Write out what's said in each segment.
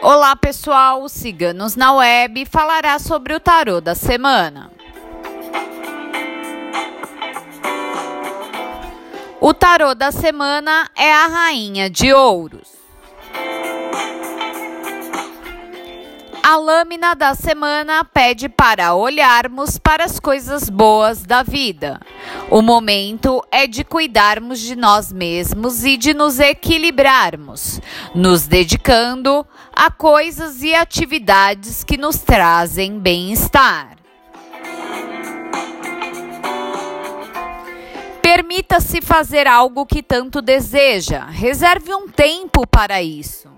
Olá pessoal, o Ciganos na Web falará sobre o tarô da semana. O tarô da semana é a Rainha de Ouros. A lâmina da semana pede para olharmos para as coisas boas da vida. O momento é de cuidarmos de nós mesmos e de nos equilibrarmos, nos dedicando a coisas e atividades que nos trazem bem-estar. Permita-se fazer algo que tanto deseja, reserve um tempo para isso.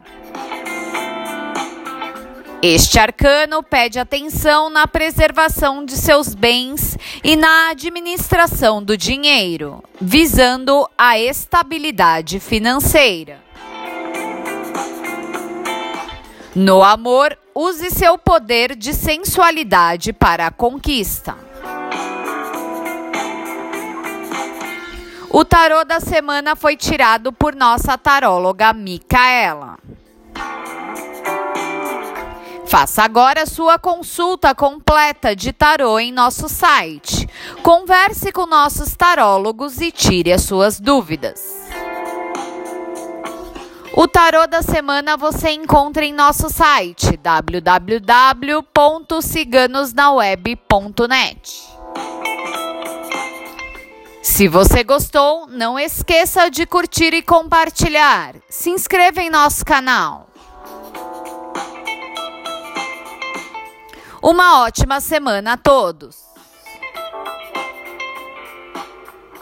Este arcano pede atenção na preservação de seus bens e na administração do dinheiro, visando a estabilidade financeira. No amor, use seu poder de sensualidade para a conquista. O tarô da semana foi tirado por nossa taróloga Micaela. Faça agora sua consulta completa de tarô em nosso site. Converse com nossos tarólogos e tire as suas dúvidas. O tarô da semana você encontra em nosso site www.ciganosnaweb.net. Se você gostou, não esqueça de curtir e compartilhar. Se inscreva em nosso canal. Uma ótima semana a todos!